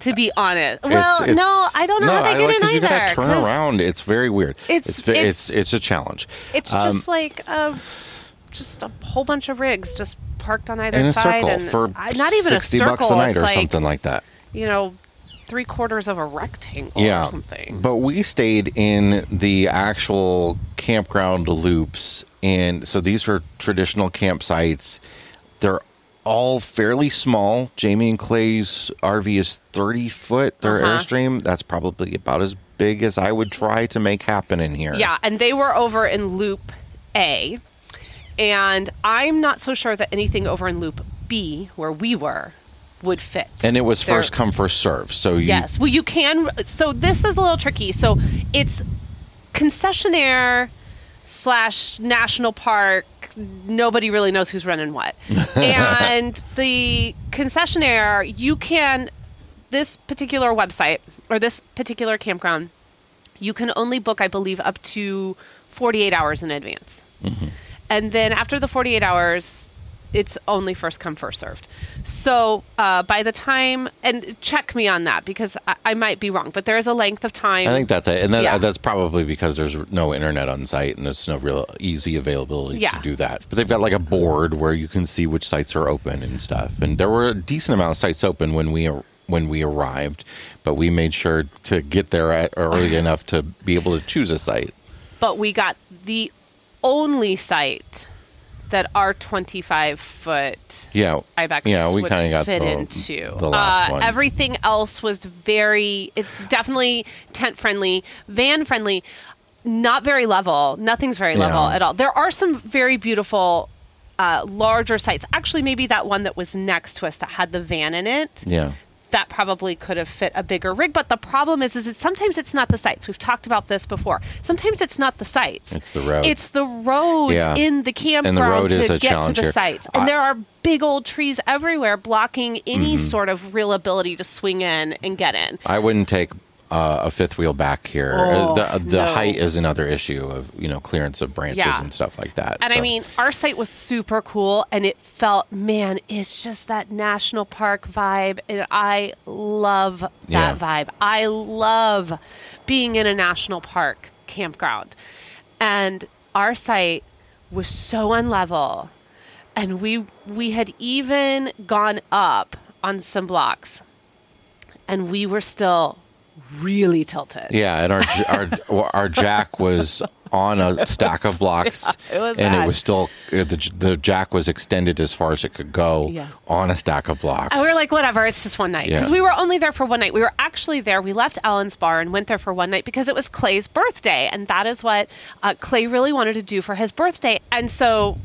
To be honest, well, It's- it's- no, I don't know how I they get like- in 'cause either. You gotta turn 'cause around. It's very weird. It's- it's it's- it's it's a challenge. It's Um, just like uh, just a whole bunch of rigs just parked on either in a side, circle and for not even sixty a circle. bucks a night or like something like that. you know, three quarters of a rectangle yeah, or something. But we stayed in the actual campground loops, and so these were traditional campsites. They're all fairly small. Jamie and Clay's RV is thirty foot. Their Uh-huh. airstream that's probably about as big as I would try to make happen in here. Yeah, and they were over in Loop A, and I'm not so sure that anything over in Loop B, where we were, would fit. and it was They're- first come first serve. So you, Yes. Well, you can. So this is a little tricky. So it's concessionaire slash national park. Nobody really knows who's running what. and the concessionaire, you can, this particular website or this particular campground, you can only book, I believe, up to 48 hours in advance. Mm-hmm. And then after the 48 hours, it's only first come, first served. So uh, by the time, and check me on that because I, I might be wrong, but there is a length of time. I think that's it, and that, Yeah. that's probably because there's no internet on site and there's no real easy availability Yeah. to do that. But they've got like a board where you can see which sites are open and stuff. And there were a decent amount of sites open when we when we arrived, but we made sure to get there early enough to be able to choose a site. but we got the only site that our 25 foot Yeah, Ibex Yeah, we would kind of got fit the, into. the last Uh, one. Everything else was very. It's definitely tent friendly, van friendly, not very level. Nothing's very level Yeah. at all. There are some very beautiful. Uh, larger sites. Actually, maybe that one that was next to us that had the van in it yeah. That probably could have fit a bigger rig. But the problem is, is sometimes it's not the sites. We've talked about this before. Sometimes it's not the sites. It's the road. It's the roads Yeah. in the campground road to get to the here. sites. And I- there are big old trees everywhere blocking any Mm-hmm. sort of real ability to swing in and get in. I wouldn't take uh, a fifth wheel back here. Oh, the the no. height is another issue of you know clearance of branches Yeah. and stuff like that. And I mean, our site was super cool, and it felt, man, it's just that national park vibe, and I love that Yeah. vibe. I love being in a national park campground, and our site was so unlevel, and we we had even gone up on some blocks, and we were still really tilted. Yeah, and our our our jack was on a stack of blocks, it was and bad. it was still uh, the the jack was extended as far as it could go Yeah. on a stack of blocks. And we were like, whatever, it's just one night. Because Yeah. we were only there for one night. We were actually there. We left Ellen's bar and went there for one night because it was Clay's birthday. And that is what uh, Clay really wanted to do for his birthday. And so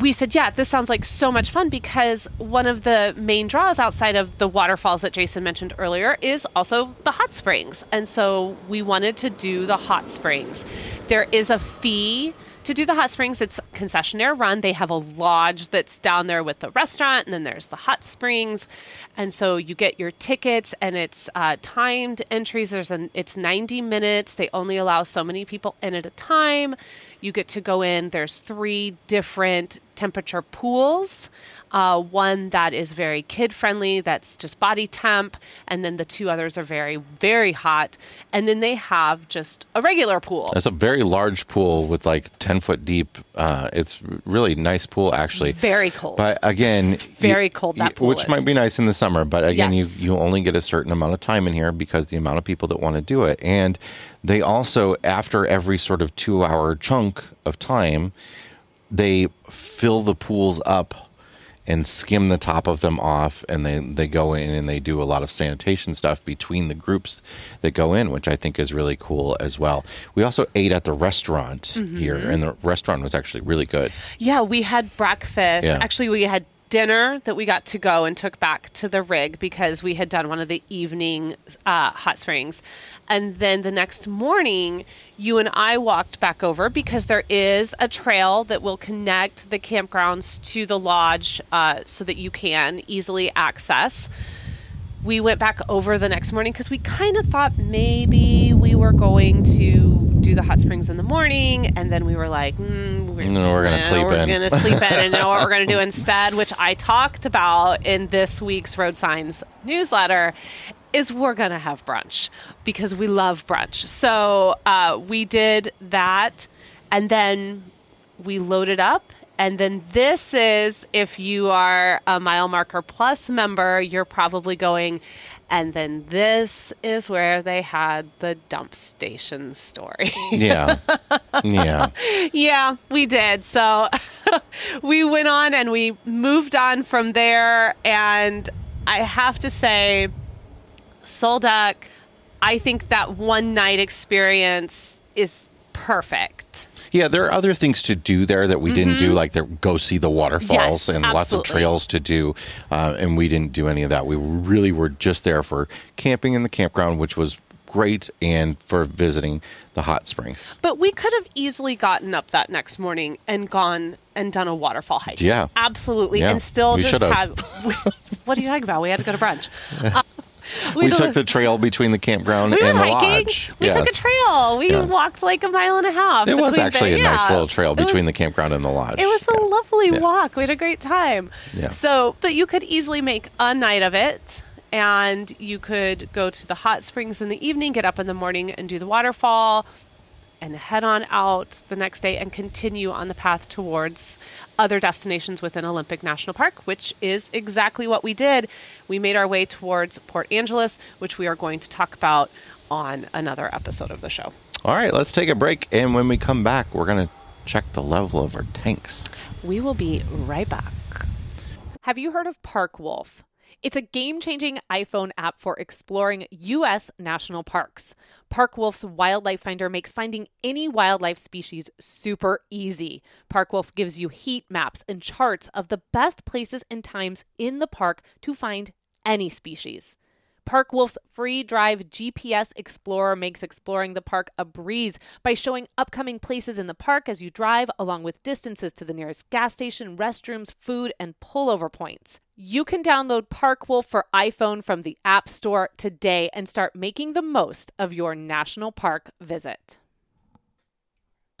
we said, yeah, this sounds like so much fun because one of the main draws outside of the waterfalls that Jason mentioned earlier is also the hot springs. And so we wanted to do the hot springs. There is a fee to do the hot springs. It's concessionaire run. They have a lodge that's down there with the restaurant and then there's the hot springs. And so you get your tickets and it's uh, timed entries. There's an it's 90 minutes. They only allow so many people in at a time You get to go in. There's three different temperature pools. Uh, one that is very kid friendly, that's just body temp, and then the two others are very, very hot. And then they have just a regular pool. It's a very large pool with like 10 foot deep. Uh, it's really nice pool, actually. Very cold. But again, Very you- cold that pool which is. might be nice in the summer. But again, Yes. you, you only get a certain amount of time in here because the amount of people that want to do it. And they also, after every sort of two hour chunk of time, they fill the pools up and skim the top of them off and they, they go in and they do a lot of sanitation stuff between the groups that go in which i think is really cool as well we also ate at the restaurant Mm-hmm. here and the restaurant was actually really good Yeah, we had breakfast. Yeah. Actually, we had dinner that we got to go and took back to the rig because we had done one of the evening uh, hot springs. And then the next morning, you and I walked back over because there is a trail that will connect the campgrounds to the lodge uh, so that you can easily access we went back over the next morning because we kind of thought maybe we were going to do the hot springs in the morning, and then we were like, mm, we're, No, we're gonna sleep we're in." gonna sleep in, and know what we're gonna do instead, which I talked about in this week's Road Signs newsletter. Is we're gonna have brunch because we love brunch. So uh, we did that, and then we loaded up. And then this is if you are a Mile Marker Plus member, you're probably going. And then this is where they had the dump station story. yeah yeah yeah, we did. So we went on and we moved on from there. And I have to say, Sol Duc, I think that one night experience is perfect. yeah there are other things to do there that we didn't do like there, go see the waterfalls Mm-hmm. Yes, and lots of trails to do uh, and we didn't do any of that we really were just there for camping in the campground which was great and for visiting the hot springs But we could have easily gotten up that next morning and gone and done a waterfall hike. Yeah. Absolutely. Yeah, And still we just have. what are you talking about? We had to go to brunch. Uh, we to- took the trail between the campground we and the hiking. lodge We took a trail. We Yes. walked like a mile and a half. It was actually the- a nice little trail It was- between the campground and the lodge. It was a Yeah. lovely Yeah. walk. We had a great time. Yeah. So, but you could easily make a night of it. And you could go to the hot springs in the evening, get up in the morning and do the waterfall, and head on out the next day and continue on the path towards other destinations within Olympic National Park, which is exactly what we did. We made our way towards Port Angeles, which we are going to talk about on another episode of the show. All right, let's take a break. And when we come back, we're going to check the level of our tanks. We will be right back. Have you heard of Park Wolf? It's a game changing iPhone app for exploring U.S. national parks. Park Wolf's Wildlife Finder makes finding any wildlife species super easy. Park Wolf gives you heat maps and charts of the best places and times in the park to find any species. Park Wolf's free drive GPS Explorer makes exploring the park a breeze by showing upcoming places in the park as you drive, along with distances to the nearest gas station, restrooms, food, and pullover points. You can download Park Wolf for iPhone from the App Store today and start making the most of your national park visit.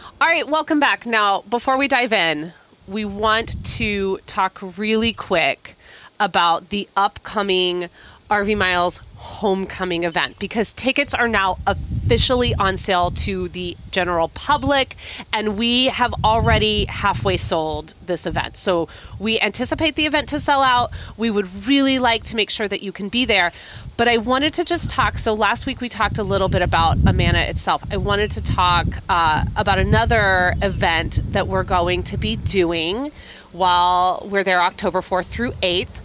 All right, welcome back. Now, before we dive in, we want to talk really quick about the upcoming RV Miles homecoming event because tickets are now officially on sale to the general public and we have already halfway sold this event. So we anticipate the event to sell out. We would really like to make sure that you can be there. But I wanted to just talk. So last week we talked a little bit about Amana itself. I wanted to talk uh, about another event that we're going to be doing while we're there October 4th through 8th.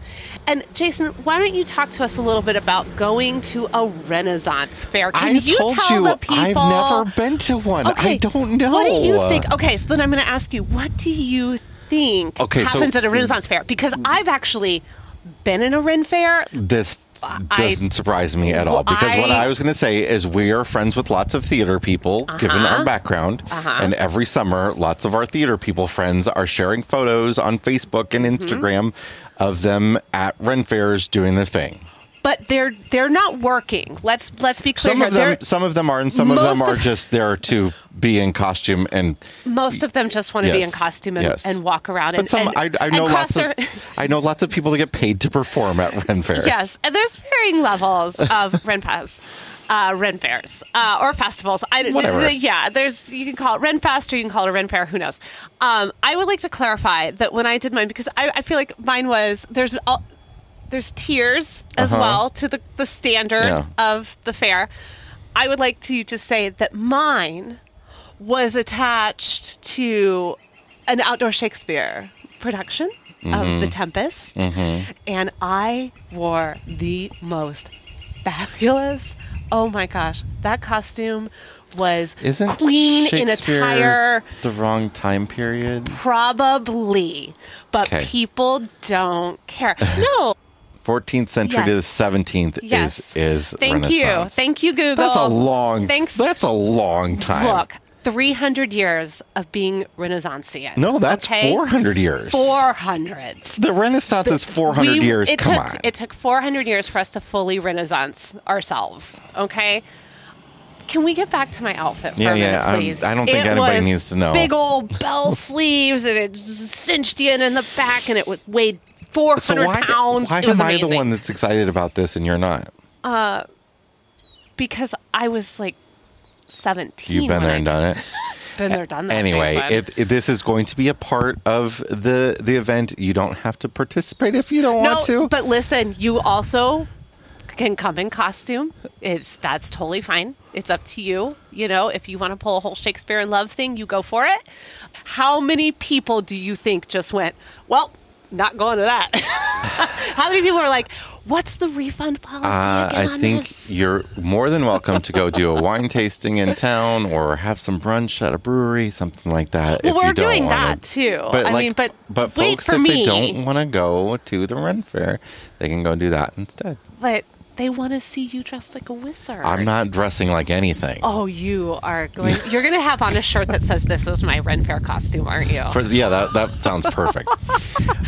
And Jason, why don't you talk to us a little bit about going to a Renaissance fair? Can I you told tell you the people? I've never been to one. Okay, I don't know. What do you think? Okay, so then I'm going to ask you, what do you think Okay, so- happens at a Renaissance fair? Because mm. I've actually been in a Ren fair. This doesn't surprise me at all because what I- I was going to say is we are friends with lots of theater people, given Uh-huh. our background, and every summer, lots of our theater people friends are sharing photos on Facebook and Mm-hmm. Instagram of them at Ren fairs doing their thing. But they're they're not working. Let's let's be clear Some here. of them, some of them are, and some of them are of- just there to be in costume and. most of them just want to be in costume and, yes. and walk around. But and, some, and, I, I know lots cross of, I know lots of people that get paid to perform at Ren fairs. Yes, and there's varying levels of Ren Fest, uh, Ren fairs, uh, or festivals. I, Whatever. Yeah, there's you can call it Ren Fest or you can call it a Ren Fair. Who knows? Um, I would like to clarify that when I did mine, because I, I feel like mine was there's all, there's tiers as Uh-huh. well to the the standard Yeah. of the fair. I would like to just say that mine was attached to an outdoor Shakespeare production of The Tempest, and I wore the most fabulous. Oh my gosh, that costume was Isn't queen in attire. the wrong time period? Probably, but Okay. people don't care. No, 14th century to the 17th Yes. is is Thank you. Thank you, Google. That's a long. Thanks. That's a long time. Look, 300 years of being Renaissanceian. no, that's okay? 400 years. 400. The Renaissance is 400 We- years. Come took, on. It took 400 years for us to fully Renaissance ourselves. Okay. Can we get back to my outfit for Yeah, a minute, yeah, I'm- please? I don't think It anybody was needs to know. Big old bell sleeves, and it cinched you in, in the back, and it weighed 400 so why, pounds. why it was am I the one that's excited about this and you're not? Uh, Because I was like 17. You've been there I and done it. Been there, done that. Anyway, it, it- this is going to be a part of the the event. You don't have to participate if you don't no, want to. but listen, you also can come in costume. It's that's totally fine. It's up to you. You know, if you want to pull a whole Shakespeare in Love thing, you go for it. How many people do you think just went? Well, not going to that. How many people are like, "What's the refund policy Uh, I on think this?" you're more than welcome to go do a wine tasting in town or have some brunch at a brewery, something like that. Well, if you we're don't doing wanna- that too. But I like, mean, but but wait folks, for if me. they don't want to go to the Ren Fair, they can go do that instead. But they want to see you dressed like a wizard. I'm not dressing like anything. Oh, you are going. You're going to have on a shirt that says, "This is my Ren Fair costume," aren't you? For, yeah, that, that sounds perfect.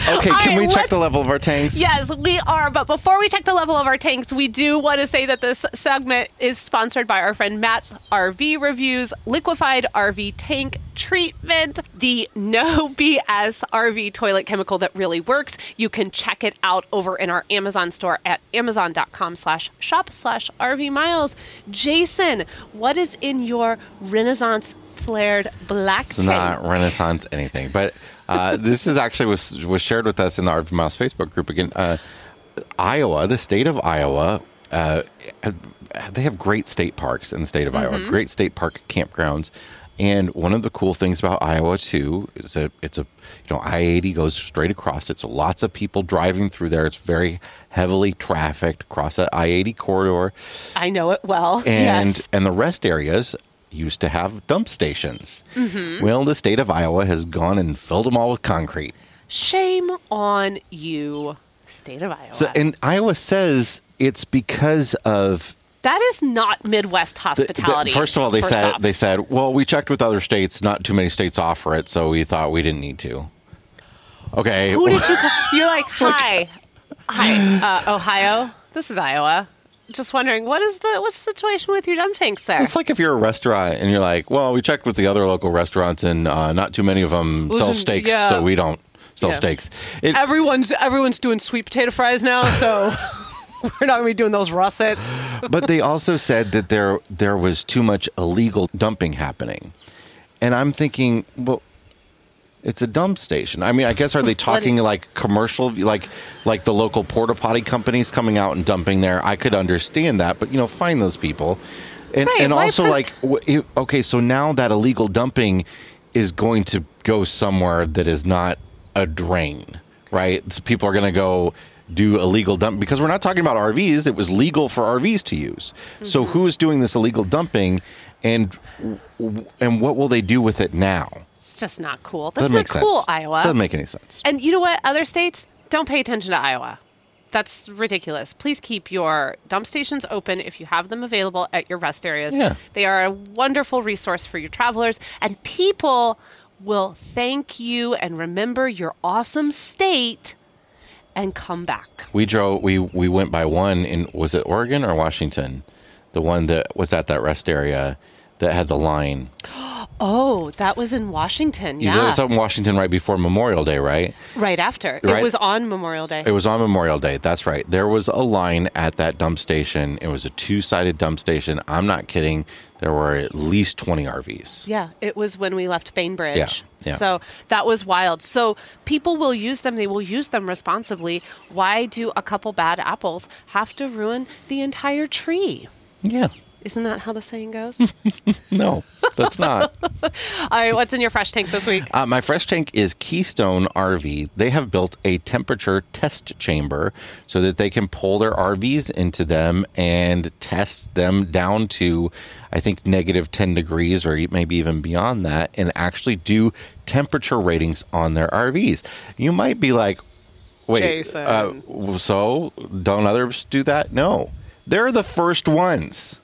Okay, All can right, we check the level of our tanks? Yes, we are. But before we check the level of our tanks, we do want to say that this segment is sponsored by our friend Matt's RV Reviews, Liquified RV Tank Treatment, the no BS RV toilet chemical that really works. You can check it out over in our Amazon store at amazon.com slash shop slash RV miles. Jason, what is in your Renaissance flared black It's tank? not Renaissance anything, but uh, this is actually was was shared with us in the RV Miles Facebook group again. Uh, Iowa, the state of Iowa, uh, they have great state parks in the state of Iowa, great state park campgrounds. And one of the cool things about Iowa too is that it's a you know I eighty goes straight across it, so lots of people driving through there. It's very heavily trafficked across that I eighty corridor I know it well. and yes. and the rest areas used to have dump stations. Mm-hmm. Well, the state of Iowa has gone and filled them all with concrete. Shame on you, state of Iowa. So, and Iowa says it's because of that is not Midwest hospitality. the- first of all, they said off. they said, well, we checked with other states. Not too many states offer it, so we thought we didn't need to. Okay, Who did you? Call? You're like, hi, hi, uh, Ohio. This is Iowa. Just wondering, what is the what's the situation with your dump tanks there? It's like if you're a restaurant and you're like, well, we checked with the other local restaurants, and uh, not too many of them sell steaks, yeah. so we don't sell Yeah. steaks. It, everyone's everyone's doing sweet potato fries now, so we're not gonna be doing those russets. but they also said that there there was too much illegal dumping happening, and I'm thinking, well, it's a dump station. I mean, I guess are they talking like commercial, like like the local porta potty companies coming out and dumping there? I could understand that, but you know, find those people, and Right, and also like, okay, so now that illegal dumping is going to go somewhere that is not a drain, right? So people are going to go do illegal dump because we're not talking about RVs. It was legal for RVs to use. So Mm-hmm. who is doing this illegal dumping, and and what will they do with it now? It's just not cool. That's Doesn't not make sense. cool, Iowa. Doesn't make any sense. And you know what? Other states don't pay attention to Iowa. That's ridiculous. Please keep your dump stations open if you have them available at your rest areas. Yeah. They are a wonderful resource for your travelers, and people will thank you and remember your awesome state and come back. We drove. We we went by one in was it Oregon or Washington, the one that was at that rest area that had the line. Oh, that was in Washington. Yeah. was up in Washington right before Memorial Day, right? right after. Right. It was on Memorial Day. It was on Memorial Day. That's right. There was a line at that dump station. It was a two sided dump station. I'm not kidding. There were at least 20 RVs. Yeah, it was when we left Bainbridge. Yeah, yeah. So that was wild. So people will use them, they will use them responsibly. Why do a couple bad apples have to ruin the entire tree? Yeah. Isn't that how the saying goes? No, that's not. All right, what's in your fresh tank this week? Uh, my fresh tank is Keystone RV. They have built a temperature test chamber so that they can pull their RVs into them and test them down to, I think, negative 10 degrees or maybe even beyond that and actually do temperature ratings on their RVs. You might be like, wait, uh, so don't others do that? No. They're the first ones.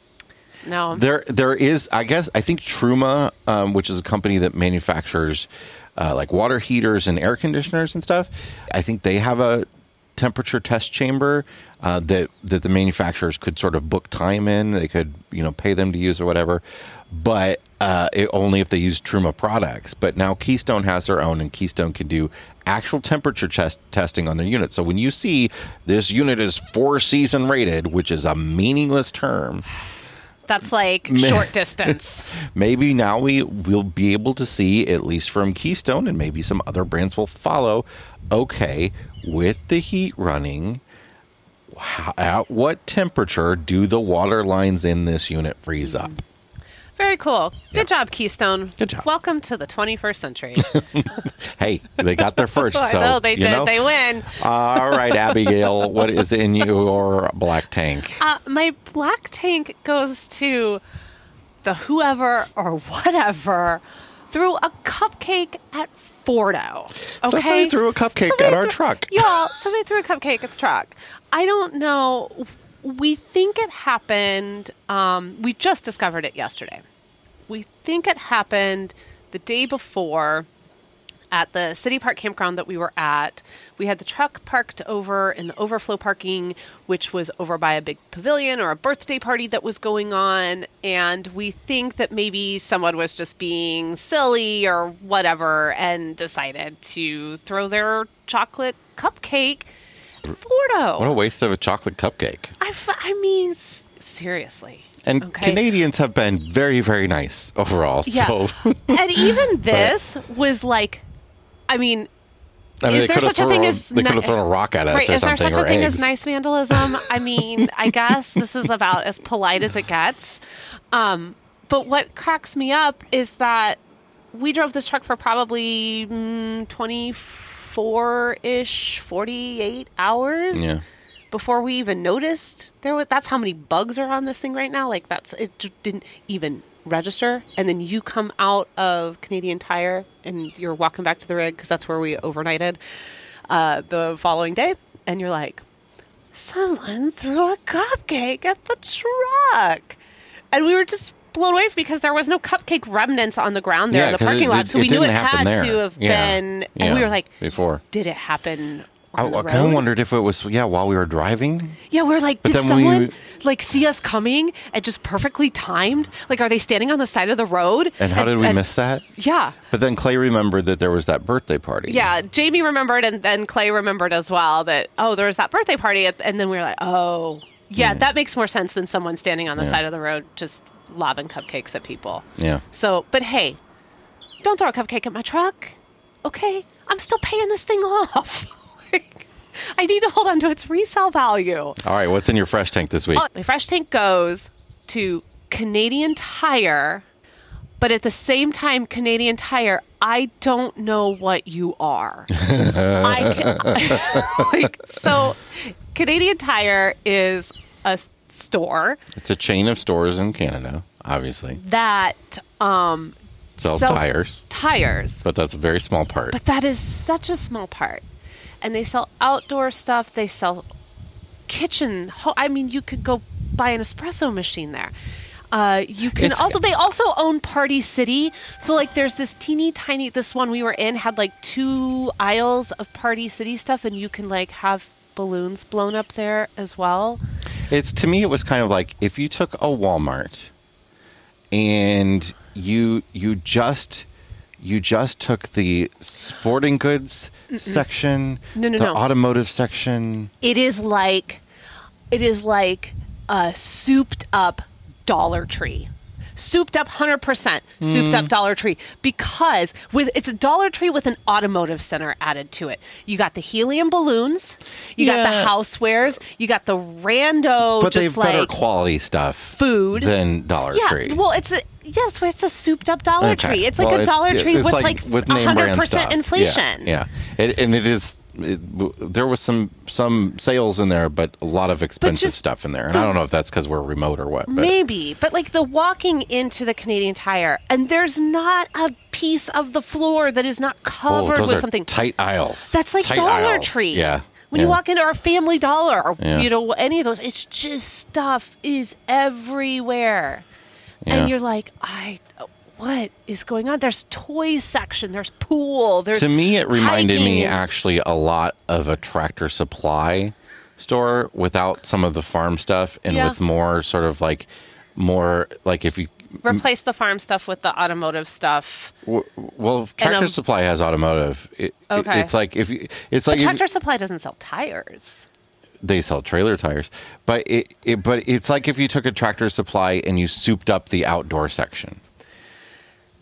No. There, there is. I guess I think Truma, um, which is a company that manufactures uh, like water heaters and air conditioners and stuff. I think they have a temperature test chamber uh, that that the manufacturers could sort of book time in. They could you know pay them to use or whatever, but uh, it, only if they use Truma products. But now Keystone has their own, and Keystone can do actual temperature test testing on their unit. So when you see this unit is four season rated, which is a meaningless term. That's like short distance. maybe now we will be able to see at least from Keystone and maybe some other brands will follow. Okay, with the heat running, how, at what temperature do the water lines in this unit freeze up? Very cool. Good Yeah. job, Keystone. Good job. Welcome to the 21st century. Hey, they got there first, so know they you did. know. They win. All right, Abigail, what is in your black tank? Uh, my black tank goes to the whoever or whatever threw a cupcake at Fordo. Okay, Somebody threw a cupcake Somebody at our threw- truck. Y'all, somebody threw a cupcake at the truck. I don't know. We think it happened. Um, we just discovered it yesterday. We think it happened the day before at the city park campground that we were at. We had the truck parked over in the overflow parking, which was over by a big pavilion or a birthday party that was going on. And we think that maybe someone was just being silly or whatever and decided to throw their chocolate cupcake at Fordo. What a waste of a chocolate cupcake. I, f- I mean, s- seriously. And Okay. Canadians have been very, very nice overall. Yeah. So and even this was like, I mean, I mean, Is there such a thing thrown, as they could have thrown a rock at us right? Is there such a thing eggs. as nice vandalism? I mean, I guess this is about as polite as it gets. Um, but what cracks me up is that we drove this truck for probably mm, 24 ish, 48 hours Yeah. Before we even noticed there was that's how many bugs are on this thing right now like that's it j- didn't even register and then you come out of canadian tire and you're walking back to the rig because that's where we overnighted uh, the following day and you're like someone threw a cupcake at the truck and we were just blown away because there was no cupcake remnants on the ground there Yeah, in the parking it- lot it- so we knew it had to have Yeah. been and Yeah. we were like before. did it happen I, I kind of wondered if it was yeah while we were driving. Yeah, we're like, But did someone we- like see us coming and just perfectly timed? Like, are they standing on the side of the road? And how did we miss that? Yeah, But then Clay remembered that there was that birthday party. yeah. Jamie remembered, and then Clay remembered as well that oh, there was that birthday party, and then we were like, oh, yeah, that makes more sense than someone standing on the Yeah. side of the road just lobbing cupcakes at people. Yeah. So, but hey, don't throw a cupcake at my truck, okay? I'm still paying this thing off. Like, I need to hold on to its resale value. All right, what's in your fresh tank this week? Oh, my fresh tank goes to Canadian Tire, but at the same time, Canadian Tire, I don't know what you are. I can, like so. Canadian Tire is a store It's a chain of stores in Canada, obviously. that um, Sells sells tires, Tires, but that's a very small part. but that is such a small part. And they sell outdoor stuff. They sell kitchen. ho- I mean, you could go buy an espresso machine there. Uh, you can It's- also they also own Party City. So like there's this teeny tiny this one we were in had like two aisles of Party City stuff and you can like have balloons blown up there as well. It's to me, it was kind of like if you took a Walmart and you you just you just took the sporting goods section, No, no, the no. automotive section. It is like it is like a souped up Dollar Tree. Souped up 100% souped up mm. Dollar Tree because with it's a Dollar Tree with an automotive center added to it. You got the helium balloons, you got the housewares, you got the rando But they've just better quality stuff food. than Dollar yeah, Tree. well, it's a yeah, it's, it's a souped up Dollar Okay. Tree. It's like Well, a it's- Dollar Tree it's with like, with 100% inflation. Yeah, yeah. It, and it is. It, there was some some sales in there, but a lot of expensive stuff in there. And the- I don't know if that's because we're remote or what. But Maybe, but like the walking into the Canadian Tire, and there's not a piece of the floor that is not oh, covered those with something. tight aisles. That's like Tight Dollar aisles. Tree. Yeah. When yeah. you walk into our Family Dollar, or Yeah. you know any of those, it's just stuff is everywhere, Yeah. and you're like, I, what is going on? There's toy section, there's pool, there's to me it reminded me actually a lot of a tractor supply store without some of the farm stuff and Yeah. with more sort of like more like if you Replace the farm stuff with the automotive stuff. w- well tractor um, supply has automotive it, it- Okay. it's like if you it's like But if- Tractor Supply doesn't sell tires. They sell trailer tires but it, it but it's like if you took a tractor supply and you souped up the outdoor section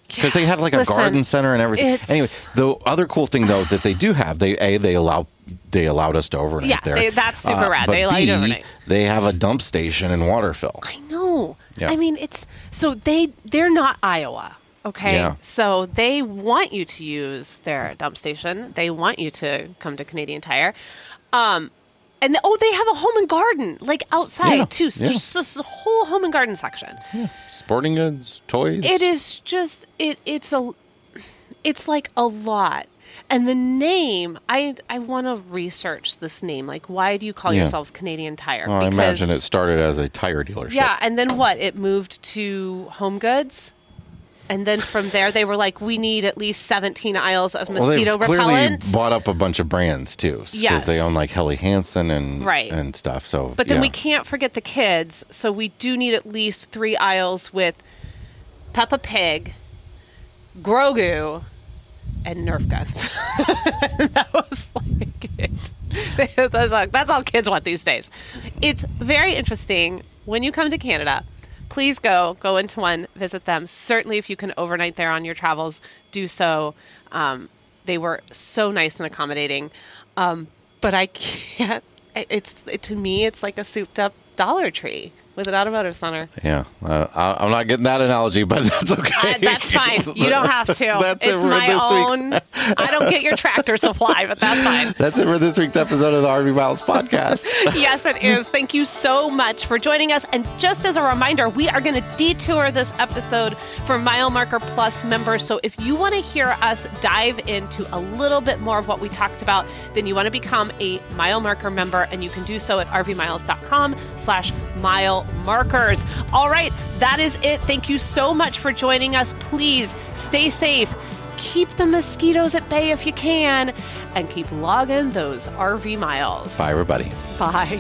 because they had like a garden center and everything. Anyway, the other cool thing though that they do have, they a they allow they allowed us to overnight Yeah, there. Uh, they- that's super rad. but They allow you to B, overnight. They have a dump station in Waterville. I know. Yeah. I mean, it's so they they're not Iowa. Okay. Yeah. So they want you to use their dump station. They want you to come to Canadian Tire. Um and oh, they have a home and garden like outside Yeah, too. So yeah. There's just a whole home and garden section. Sporting goods, toys. It is just it it's a it's like a lot. And the name, I I want to research this name. Like, why do you call Yeah. yourselves Canadian Tire? Well, I imagine it started as a tire dealership. Yeah, and then what? It moved to Home Goods. And then from there, they were like, we need at least 17 aisles of Well, mosquito they've clearly bought up a bunch of brands too, because Yes. they own like Helly Hansen and Right. and stuff. So, But then yeah. we can't forget the kids. So we do need at least three aisles with Peppa Pig, Grogu, and Nerf guns. that was like it. that's, all, that's all kids want these days. It's very interesting when you come to Canada. Please go go into one, visit them. Certainly, if you can overnight there on your travels, do so. Um, they were so nice and accommodating. Um, but I can't. It's it, to me, it's like a souped up Dollar Tree with an automotive center. Yeah, uh, I, I'm not getting that analogy, but that's okay. Uh, that's fine. You don't have to. That's it it's for my this own. I don't get your tractor supply, but that's fine. That's it for this week's episode of the RV Miles podcast. yes, it is. Thank you so much for joining us. And just as a reminder, we are going to detour this episode for Mile Marker Plus members. So if you want to hear us dive into a little bit more of what we talked about, then you want to become a Mile Marker member, and you can do so at rvmiles.com slash mile markers. All right, that is it. Thank you so much for joining us. Please stay safe. Keep the mosquitoes at bay if you can, and keep logging those RV miles. Bye, everybody. Bye.